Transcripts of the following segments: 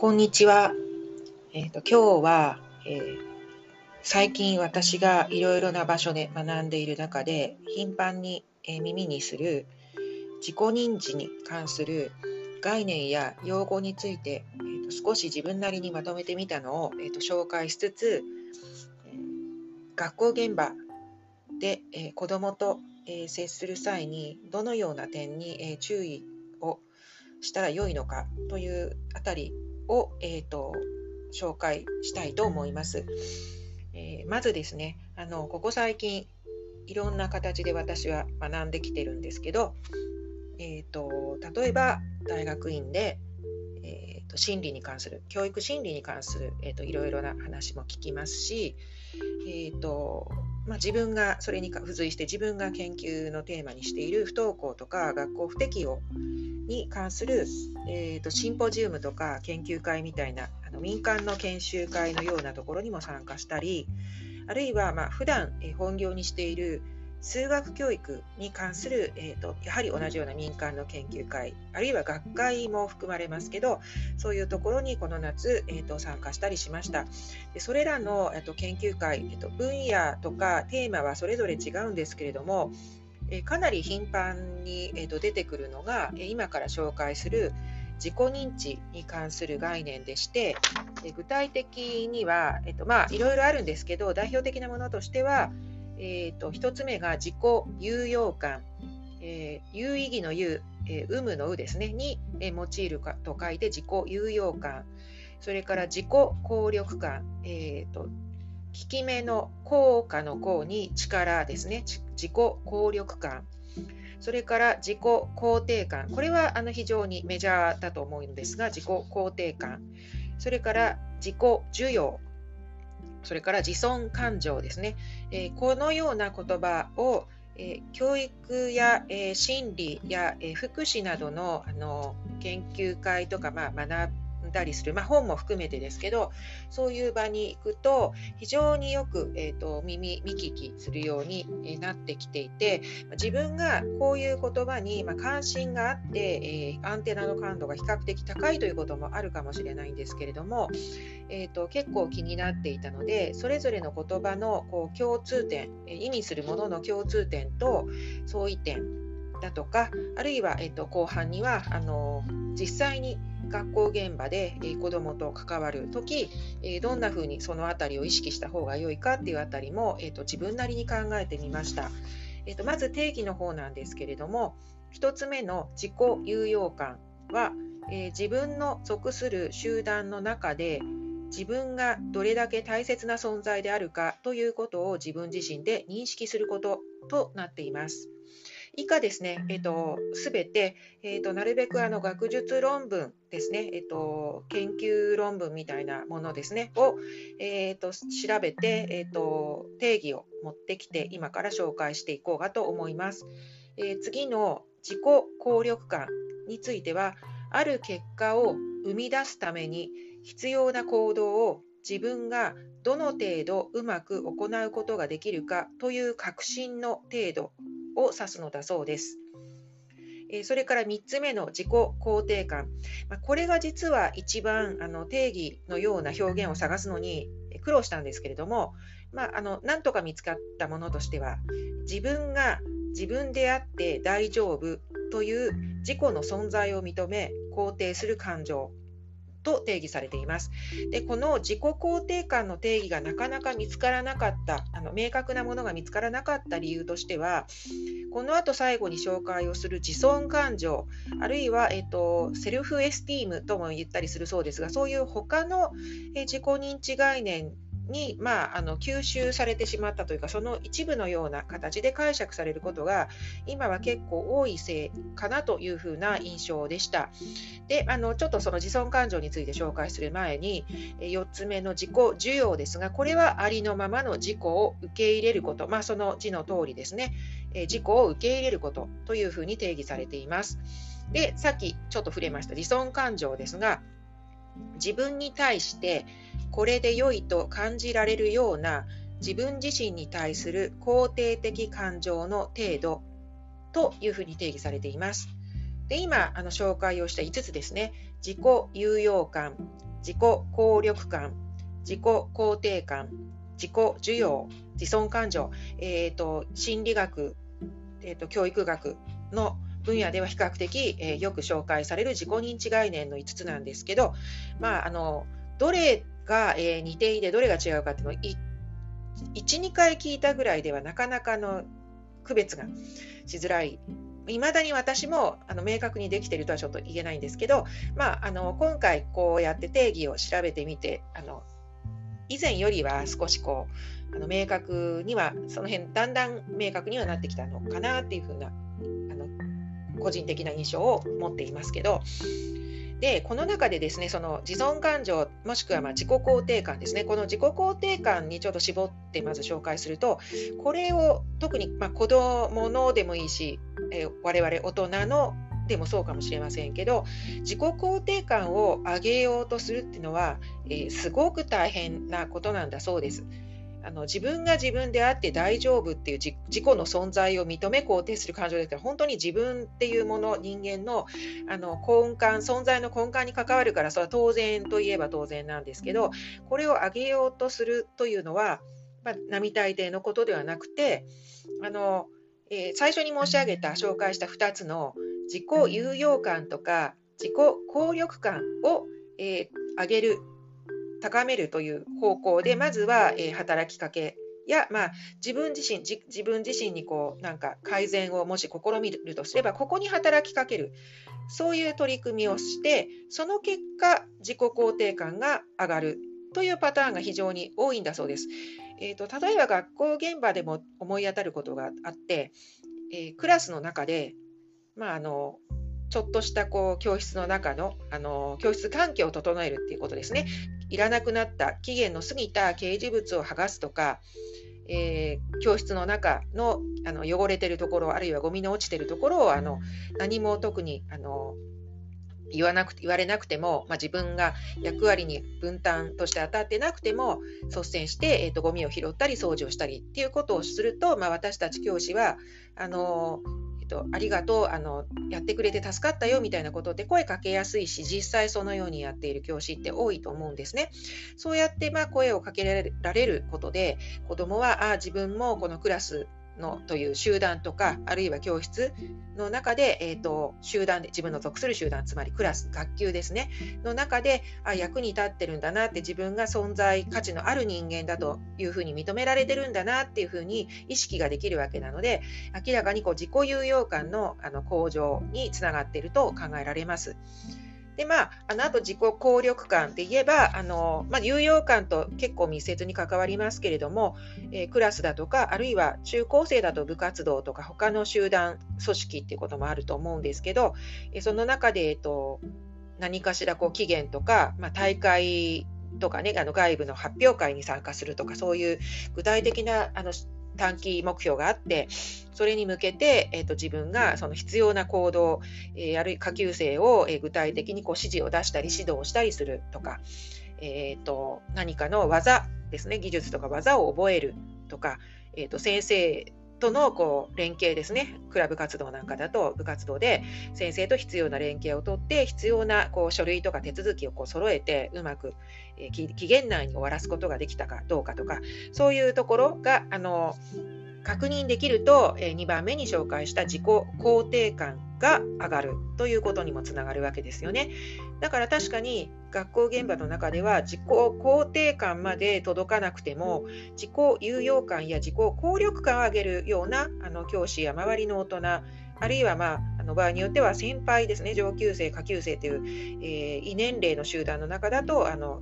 こんにちは。えっ、と今日は、えー最近私がいろいろな場所で学んでいる中で頻繁に、えー耳にする自己認知に関する概念や用語について、えーと少し自分なりにまとめてみたのを、えーと紹介しつつ、学校現場で、え子どもと、え接する際にどのような点に、え注意をしたら良いのかというあたりを、えーと紹介したいと思います。えーまずですねあのここ最近いろんな形で私は学んできてるんですけど、えー、と例えば大学院で、えー、と心理に関する教育心理に関する、えー、といろいろな話も聞きますし、えーとまあ、自分がそれに付随して自分が研究のテーマにしている不登校とか学校不適応に関する、えー、とシンポジウムとか研究会みたいなあの民間の研修会のようなところにも参加したりあるいはまあ普段え本業にしている数学教育に関する、えー、とやはり同じような民間の研究会あるいは学会も含まれますけどそういうところにこの夏、えー、と参加したりしました。でそれらの、えー、と研究会、えー、と分野とかテーマはそれぞれ違うんですけれどもかなり頻繁に、出てくるのが、今から紹介する自己認知に関する概念でして、具体的には、いろいろあるんですけど代表的なものとしては、えー、と1つ目が自己有用感、えー有意義の有、えー有無の有ですね。に、えー用いるかと書いて自己有用感。それから自己効力感、えー、と効き目の効果の効に力ですね。自己効力感。それから自己肯定感。これはあの非常にメジャーだと思うんですが自己肯定感。それから自己需要。それから自尊感情ですね、えこのような言葉を、え教育や、え心理や、え福祉などのあの研究会とか、まあ、学んだりする、まあ、本も含めてですけどそういう場に行くと非常によく、えーと耳見聞きするようになってきていて自分がこういう言葉に、まあ、関心があって、えーアンテナの感度が比較的高いということもあるかもしれないんですけれども、えーと結構気になっていたのでそれぞれの言葉のこう共通点意味するものの共通点と相違点だとかあるいは、えーと後半にはあの実際に学校現場で、え子どもと関わるとき、えどんなふうにそのあたりを意識した方が良いかっていうあたりも、えーと自分なりに考えてみました。えーとまず定義の方なんですけれども1つ目の自己有用感は、えー自分の属する集団の中で自分がどれだけ大切な存在であるかということを自分自身で認識することとなっています。以下ですね、えっと、すべて、えっと、なるべくあの学術論文ですね、えっと、研究論文みたいなものですね、を、えっと、調べて、えっと、定義を持ってきて、今から紹介していこうかと思います。えー次の自己効力感については、ある結果を生み出すために必要な行動を自分がどの程度うまく行うことができるかという確信の程度を指すのだそうです。それから3つ目の自己肯定感、これが実は一番あの定義のような表現を探すのに苦労したんですけれども、まあ、あのなんとか見つかったものとしては自分が自分であって大丈夫という自己の存在を認め肯定する感情と定義されています。でこの自己肯定感の定義がなかなか見つからなかったあの明確なものが見つからなかった理由としてはこの後最後に紹介をする自尊感情あるいは、えっと、セルフエスティームとも言ったりするそうですがそういう他のえ自己認知概念に、まあ、あの吸収されてしまったというかその一部のような形で解釈されることが今は結構多いせいかなというふうな印象でした。であのちょっとその自尊感情について紹介する前に4つ目の自己需要ですがこれはありのままの自己を受け入れること、まあ、その字の通りですねえ自己を受け入れることというふうに定義されています。でさっきちょっと触れました自尊感情ですが自分に対してこれで良いと感じられるような自分自身に対する肯定的感情の程度というふうに定義されています。で今あの紹介をした5つですね自己有用感自己効力感、自己肯定感、自己需要、自尊感情、えーと、心理学、えーと、教育学の分野では比較的、えー、よく紹介される自己認知概念の5つなんですけど、まあ、あのどれが、えー、似ていてどれが違うかっていうのを1、2回聞いたぐらいではなかなかの区別がしづらい。いまだに私もあの明確にできているとはちょっと言えないんですけど、まあ、あの今回こうやって定義を調べてみてあの以前よりは少しこうあの明確にはその辺だんだん明確にはなってきたのかなっていうふうな個人的な印象を持っていますけどでこの中でですねその自尊感情もしくはま自己肯定感ですねこの自己肯定感にちょっと絞ってまず紹介するとこれを特にま子供のでもいいし、えー、我々大人のでもそうかもしれませんけど自己肯定感を上げようとするっていうのは、えー、すごく大変なことなんだそうです。あの自分が自分であって大丈夫っていう自己の存在を認め肯定する感情ですから本当に自分っていうもの人間のあの根幹存在の根幹に関わるからそれは当然といえば当然なんですけどこれを上げようとするというのは、まあ、並大抵のことではなくてあの、えー、最初に申し上げた紹介した2つの自己有用感とか自己効力感を、えー、上げる高めるという方向で、まずは、えー、働きかけや、まあ、自分自身自分自身にこうなんか改善をもし試みるとすればここに働きかけるそういう取り組みをしてその結果自己肯定感が上がるというパターンが非常に多いんだそうです。えーと、例えば学校現場でも思い当たることがあって、えー、クラスの中で、まあ、あのちょっとしたこう教室の中のあの教室環境を整えるっていうことですね。いらなくなった期限の過ぎた掲示物を剥がすとか、えー、教室の中のあの汚れてるところあるいはゴミの落ちてるところをあの何も特にあの言わなく言われなくても、まあ、自分が役割に分担として当たってなくても率先して、えーと、ゴミを拾ったり掃除をしたりっていうことをすると、まあ、私たち教師はあのと、ありがとうあの、やってくれて助かったよみたいなことって声かけやすいし、実際そのようにやっている教師って多いと思うんですね。そうやってまあ声をかけられることで、子どもはあ自分もこのクラスのという集団とか、あるいは教室の中で、えーと、集団で、自分の属する集団、つまりクラス、学級ですね、の中であ役に立ってるんだなって、自分が存在価値のある人間だというふうに認められてるんだなっていうふうに意識ができるわけなので、明らかにこう自己有用感のあの向上につながっていると考えられます。でまあ、あのあと自己効力感で言えばあの、まあ、有用感と結構密接に関わりますけれども、えー、クラスだとかあるいは中高生だと部活動とか他の集団組織っていうこともあると思うんですけど、えー、その中で、えーと、何かしらこう期限とか、まあ、大会とかねあの外部の発表会に参加するとかそういう具体的なあの短期目標があって、それに向けて、えーと、自分がその必要な行動、えー、あるいは下級生を、えー、具体的にこう指示を出したり指導をしたりするとか、えーと、何かの技ですね、技術とか技を覚えるとか、えーと先生とのこう連携ですね、クラブ活動なんかだと部活動で先生と必要な連携をとって必要なこう書類とか手続きをこう揃えてうまく、え、期限内に終わらすことができたかどうかとかそういうところがあの確認できると、え、2番目に紹介した自己肯定感が上がるということにもつながるわけですよね。だから確かに学校現場の中では自己肯定感まで届かなくても自己有用感や自己効力感を上げるようなあの教師や周りの大人あるいは、まあ、あの場合によっては先輩ですね上級生下級生という、えー、異年齢の集団の中だとあの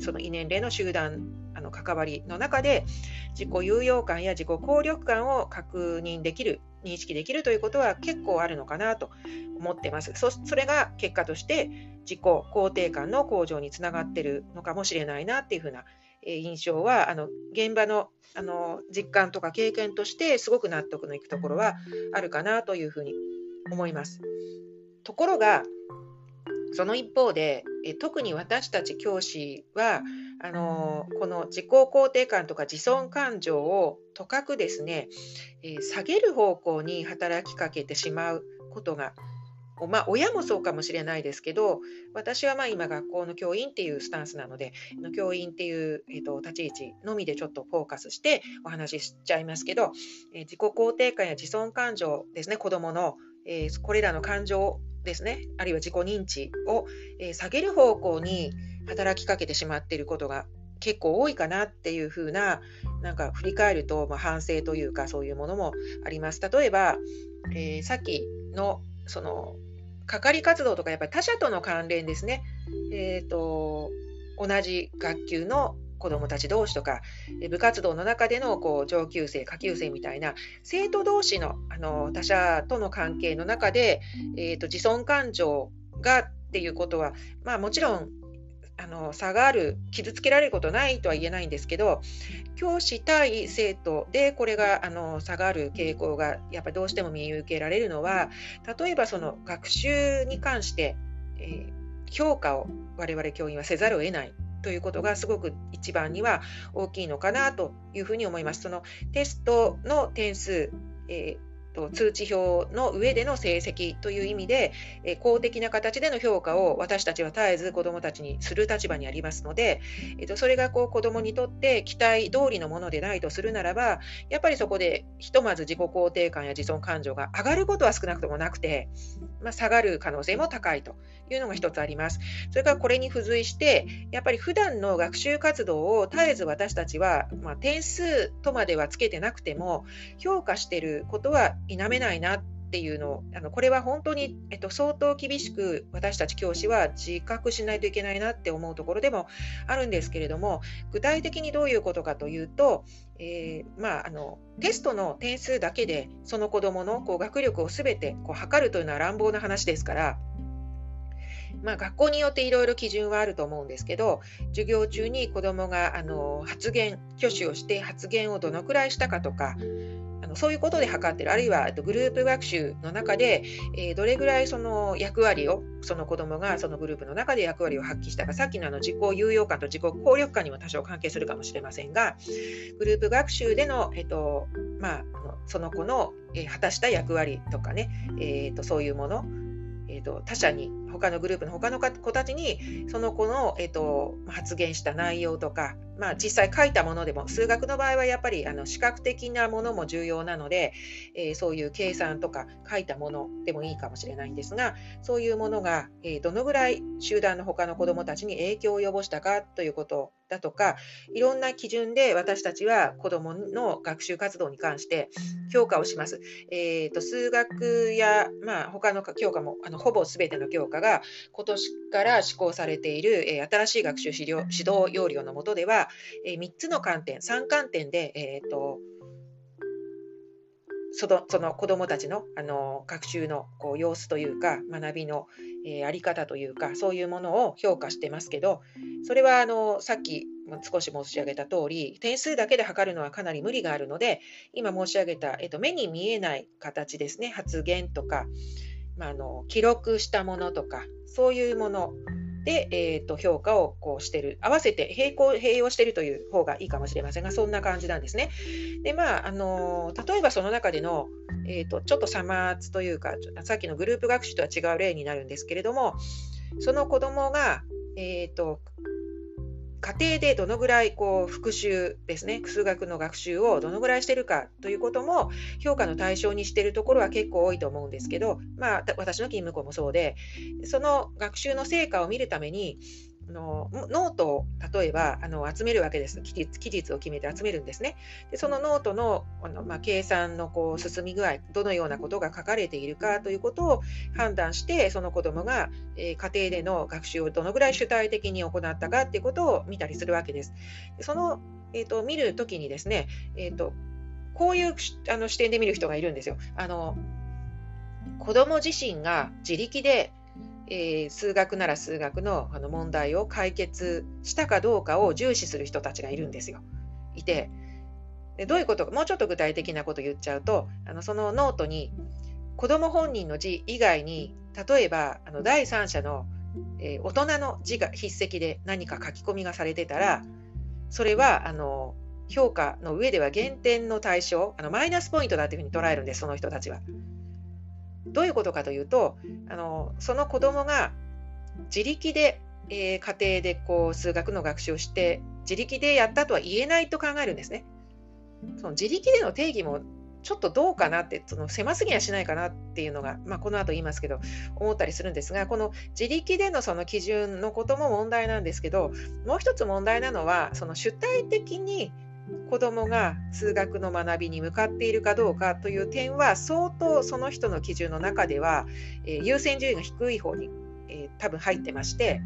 その異年齢の集団の関わりの中で自己有用感や自己効力感を確認できる認識できるということは結構あるのかなと思ってます。そそれが結果として自己肯定感の向上につながってるのかもしれないなっていうふうな印象はあの現場のあの実感とか経験としてすごく納得のいくところはあるかなというふうに思います。ところがその一方でえ特に私たち教師はあのこの自己肯定感とか自尊感情をとかくですね、え、下げる方向に働きかけてしまうことがまあ、親もそうかもしれないですけど私はまあ今学校の教員っていうスタンスなので教員っていう、えーと、立ち位置のみでちょっとフォーカスしてお話ししちゃいますけど、え、自己肯定感や自尊感情ですね子どもの、え、これらの感情ですねあるいは自己認知を、え、下げる方向に働きかけてしまっていることが結構多いかなっていうふうななんか振り返ると、まあ、反省というかそういうものもあります。例えば、えー、さっきのその係活動とかやっぱり他者との関連ですね、えーと、同じ学級の子どもたち同士とか部活動の中でのこう上級生下級生みたいな生徒同士のあの他者との関係の中で、えーと自尊感情がっていうことは、まあ、もちろんあの差がある傷つけられることないとは言えないんですけど教師対生徒でこれがあの差がある傾向がやっぱりどうしても見受けられるのは例えばその学習に関して、えー、評価を我々教員はせざるを得ない。ということがすごく一番には大きいのかなというふうに思います。そのテストの点数、えー通知表の上での成績という意味で、え公的な形での評価を私たちは絶えず子どもたちにする立場にありますので、えー、とそれがこう子どもにとって期待通りのものでないとするならばやっぱりそこでひとまず自己肯定感や自尊感情が上がることは少なくともなくて、まあ、下がる可能性も高いというのが一つあります。それからこれに付随してやっぱり普段の学習活動を絶えず私たちは、まあ、点数とまではつけてなくても評価していることは否めないなっていうのをあのこれは本当に、えっと、相当厳しく私たち教師は自覚しないといけないなって思うところでもあるんですけれども具体的にどういうことかというと、えー、まあ、あのテストの点数だけでその子どものこう学力を全てこう測るというのは乱暴な話ですから。まあ、学校によっていろいろ基準はあると思うんですけど授業中に子どもがあの発言挙手をして発言をどのくらいしたかとかあのそういうことで測ってる。あるいはグループ学習の中で、えー、どれぐらいその役割をその子どもがそのグループの中で役割を発揮したか。さっきのあの自己有用感と自己効力感にも多少関係するかもしれませんがグループ学習での、えーとまあ、その子の、えー、果たした役割とかね、えーとそういうものえーと、他者に他のグループの他の子たちにその子の、えーと、発言した内容とか、まあ、実際書いたものでも数学の場合はやっぱりあの視覚的なものも重要なので、えー、そういう計算とか書いたものでもいいかもしれないんですがそういうものが、えー、どのぐらい集団の他の子どもたちに影響を及ぼしたかということだとかいろんな基準で私たちは子どもの学習活動に関して評価をします。えーと、数学や、まあ、他の教科もあのほぼ全ての教科が今年から施行されている、え、新しい学習指導指導要領のもとでは、え、3つの観点3観点で、えーとそのその子どもたちのあの学習のこう様子というか学びの、え、あり方というかそういうものを評価してますけどそれはあのさっき少し申し上げた通り点数だけで測るのはかなり無理があるので今申し上げた、えっと、目に見えない形ですね発言とか、まあ、あの記録したものとかそういうもので、えーと、評価をこうしてる、合わせて並行、併用してるという方がいいかもしれませんが、そんな感じなんですね。で、まあ、あの例えばその中での、えーと、ちょっとさまつというか、さっきのグループ学習とは違う例になるんですけれども、その子どもが、えーと家庭でどのぐらいこう復習ですね、数学の学習をどのぐらいしてるかということも評価の対象にしてるところは結構多いと思うんですけど、まあ、私の勤務校もそうで、その学習の成果を見るために、のノートを例えばあの集めるわけです期日期日を決めて集めるんですね。でそのノートのあの、まあ、計算のこう進み具合どのようなことが書かれているかということを判断してその子どもが、えー、家庭での学習をどのぐらい主体的に行ったかということを見たりするわけです。でその、えーと、見るときにですね、えーと、こういうあの視点で見る人がいるんですよ。あの子ども自身が自力でえー、数学なら数学のあの問題を解決したかどうかを重視する人たちがいるんですよ。いてでどういうことかもうちょっと具体的なこと言っちゃうとあのそのノートに子ども本人の字以外に例えばあの第三者の、えー、大人の字が筆跡で何か書き込みがされてたらそれはあの評価の上では減点の対象あのマイナスポイントだというふうに捉えるんですその人たちは。どういうことかというとあのその子どもが自力で、えー、家庭でこう数学の学習をして自力でやったとは言えないと考えるんですね。その自力での定義もちょっとどうかなってその狭すぎやしないかなっていうのが、まあ、この後言いますけど思ったりするんですがこの自力でのその基準のことも問題なんですけどもう一つ問題なのはその主体的に子どもが数学の学びに向かっているかどうかという点は相当その人の基準の中では、え、優先順位が低い方に、え、多分入ってまして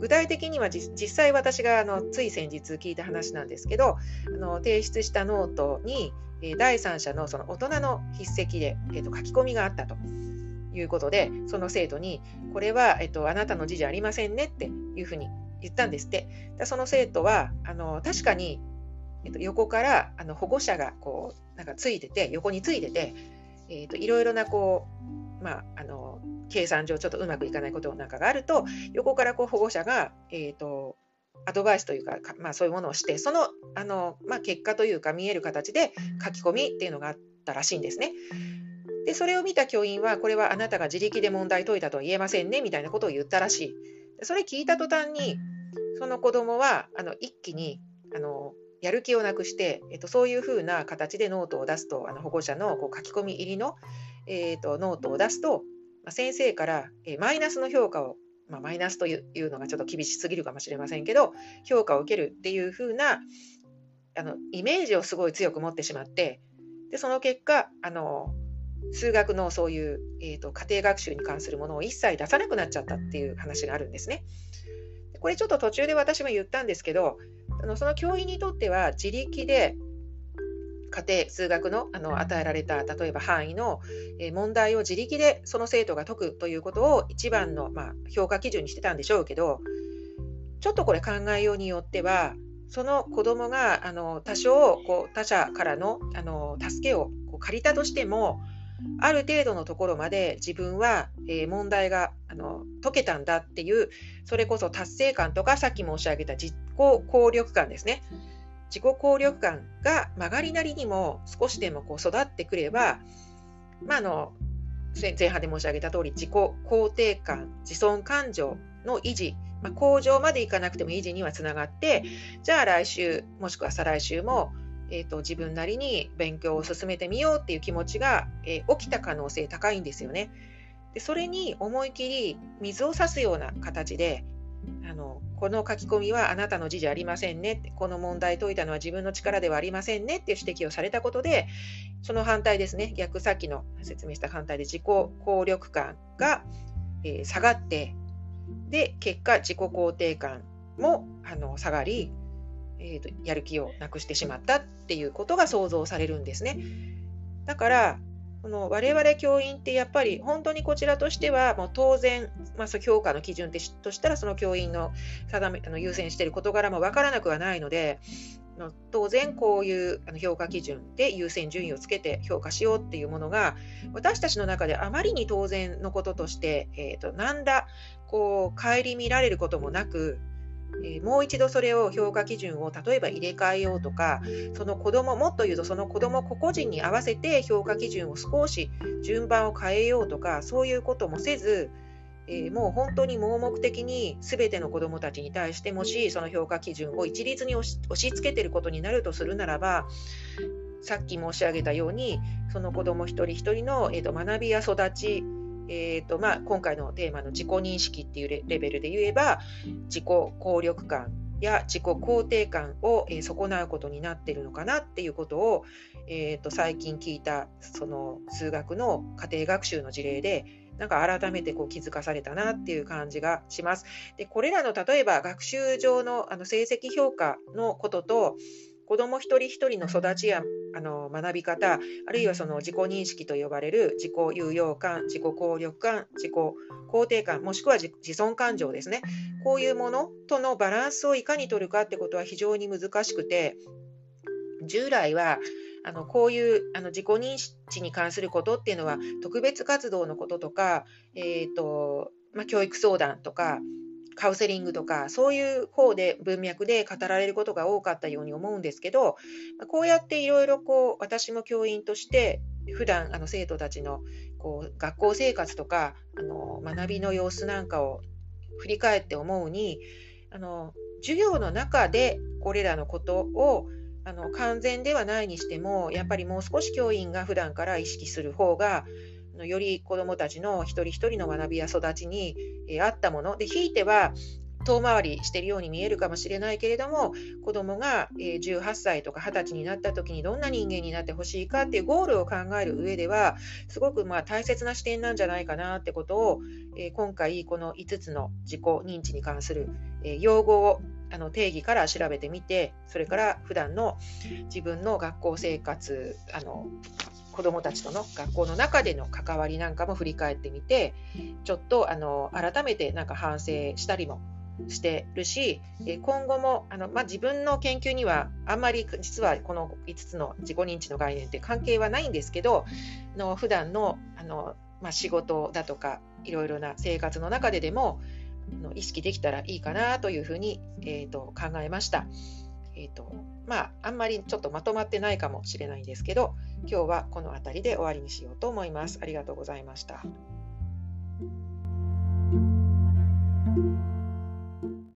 具体的には実際私があのつい先日聞いた話なんですけどあの提出したノートに第三者のその大人の筆跡で、えー、と書き込みがあったということで、その生徒に、これは、えー、とあなたの字じゃありませんねっていうふうに言ったんですって。その生徒はあの確かに、えー、と横からあの保護者がこうなんかついてて、横についてて、えー、といろいろなこう、まあ、あの計算上ちょっとうまくいかないことなんかがあると、横からこう保護者が、えーとアドバイスというか、まあ、そういうものをして、そのあの、まあ、結果というか見える形で書き込みっていうのがあったらしいんですね。で、それを見た教員は、これはあなたが自力で問題解いたとは言えませんねみたいなことを言ったらしい。それ聞いた途端に、その子供はあの一気にあのやる気をなくして、えっと、そういうふうな形でノートを出すと、あの保護者のこう書き込み入りの、えーと、ノートを出すと、まあ、先生から、えマイナスの評価をまあ、マイナスというのがちょっと厳しすぎるかもしれませんけど評価を受けるっていう風なあのイメージをすごい強く持ってしまってでその結果あの数学のそういう、えーと、家庭学習に関するものを一切出さなくなっちゃったっていう話があるんですね。これちょっと途中で私も言ったんですけどあのその教員にとっては自力で家庭数学のあの与えられた例えば範囲の、問題を自力でその生徒が解くということを一番の、まあ、評価基準にしてたんでしょうけどちょっとこれ考えようによってはその子どもがあの多少こう他者からのあの助けをこう借りたとしてもある程度のところまで自分は、え、問題があの解けたんだっていうそれこそ達成感とかさっき申し上げた実行効力感ですね。自己効力感が曲がりなりにも少しでもこう育ってくれば、まあ、あの前半で申し上げた通り自己肯定感自尊感情の維持、まあ、向上までいかなくても維持にはつながってじゃあ来週もしくは再来週も、えーと、自分なりに勉強を進めてみようっていう気持ちが、えー、起きた可能性高いんですよね。でそれに思い切り水を差すような形であのこの書き込みはあなたの字じゃありませんね。この問題解いたのは自分の力ではありませんね。っていう指摘をされたことでその反対ですね。逆さっきの説明した反対で自己効力感が、えー、下がってで結果自己肯定感もあの下がり、えーとやる気をなくしてしまったっていうことが想像されるんですね。だからこの我々教員ってやっぱり本当にこちらとしてはもう当然、まあ、評価の基準としたらその教員の定めあの優先している事柄も分からなくはないので当然こういう評価基準で優先順位をつけて評価しようっていうものが私たちの中であまりに当然のこととして、えーと、何らこう顧みられることもなくえ、もう一度それを評価基準を例えば入れ替えようとかその子どももっと言うとその子ども個々人に合わせて評価基準を少し順番を変えようとかそういうこともせず、え、もう本当に盲目的に全ての子どもたちに対してもしその評価基準を一律に押し付けてることになるとするならばさっき申し上げたようにその子ども一人一人の、えーと学びや育ちえーとまあ、今回のテーマの自己認識っていうレベルで言えば自己効力感や自己肯定感を、え、損なうことになってるのかなっていうことを、えーと、最近聞いたその数学の家庭学習の事例でなんか改めてこう気づかされたなっていう感じがします。でこれらの例えば学習上のあの成績評価のことと子ども一人一人の育ちやあの学び方あるいはその自己認識と呼ばれる自己有用感自己効力感自己肯定感もしくは自尊感情ですね。こういうものとのバランスをいかに取るかってことは非常に難しくて従来はあのこういうあの自己認知に関することっていうのは特別活動のこととか、えーとまあ、教育相談とかカウンセリングとかそういう方で文脈で語られることが多かったように思うんですけどこうやっていろいろこう私も教員として普段あの生徒たちのこう学校生活とかあの学びの様子なんかを振り返って思うにあの授業の中でこれらのことをあの完全ではないにしてもやっぱりもう少し教員が普段から意識する方がより子どもたちの一人一人の学びや育ちに、え合ったもの。でひいては遠回りしているように見えるかもしれないけれども子どもが18歳とか20歳になった時にどんな人間になってほしいかっていうゴールを考える上ではすごくまあ大切な視点なんじゃないかなってことを今回この5つの自己認知に関する用語をあの定義から調べてみてそれから普段の自分の学校生活あの子どもたちとの学校の中での関わりなんかも振り返ってみてちょっとあの改めてなんか反省したりもしてるし今後もあの、まあ、自分の研究にはあんまり実はこの5つの自己認知の概念って関係はないんですけどの普段のあの、まあ、仕事だとかいろいろな生活の中ででも意識できたらいいかなというふうに、えーと、考えました。えーとまあ、あんまりちょっとまとまってないかもしれないんですけど今日はこの辺りで終わりにしようと思います。ありがとうございました。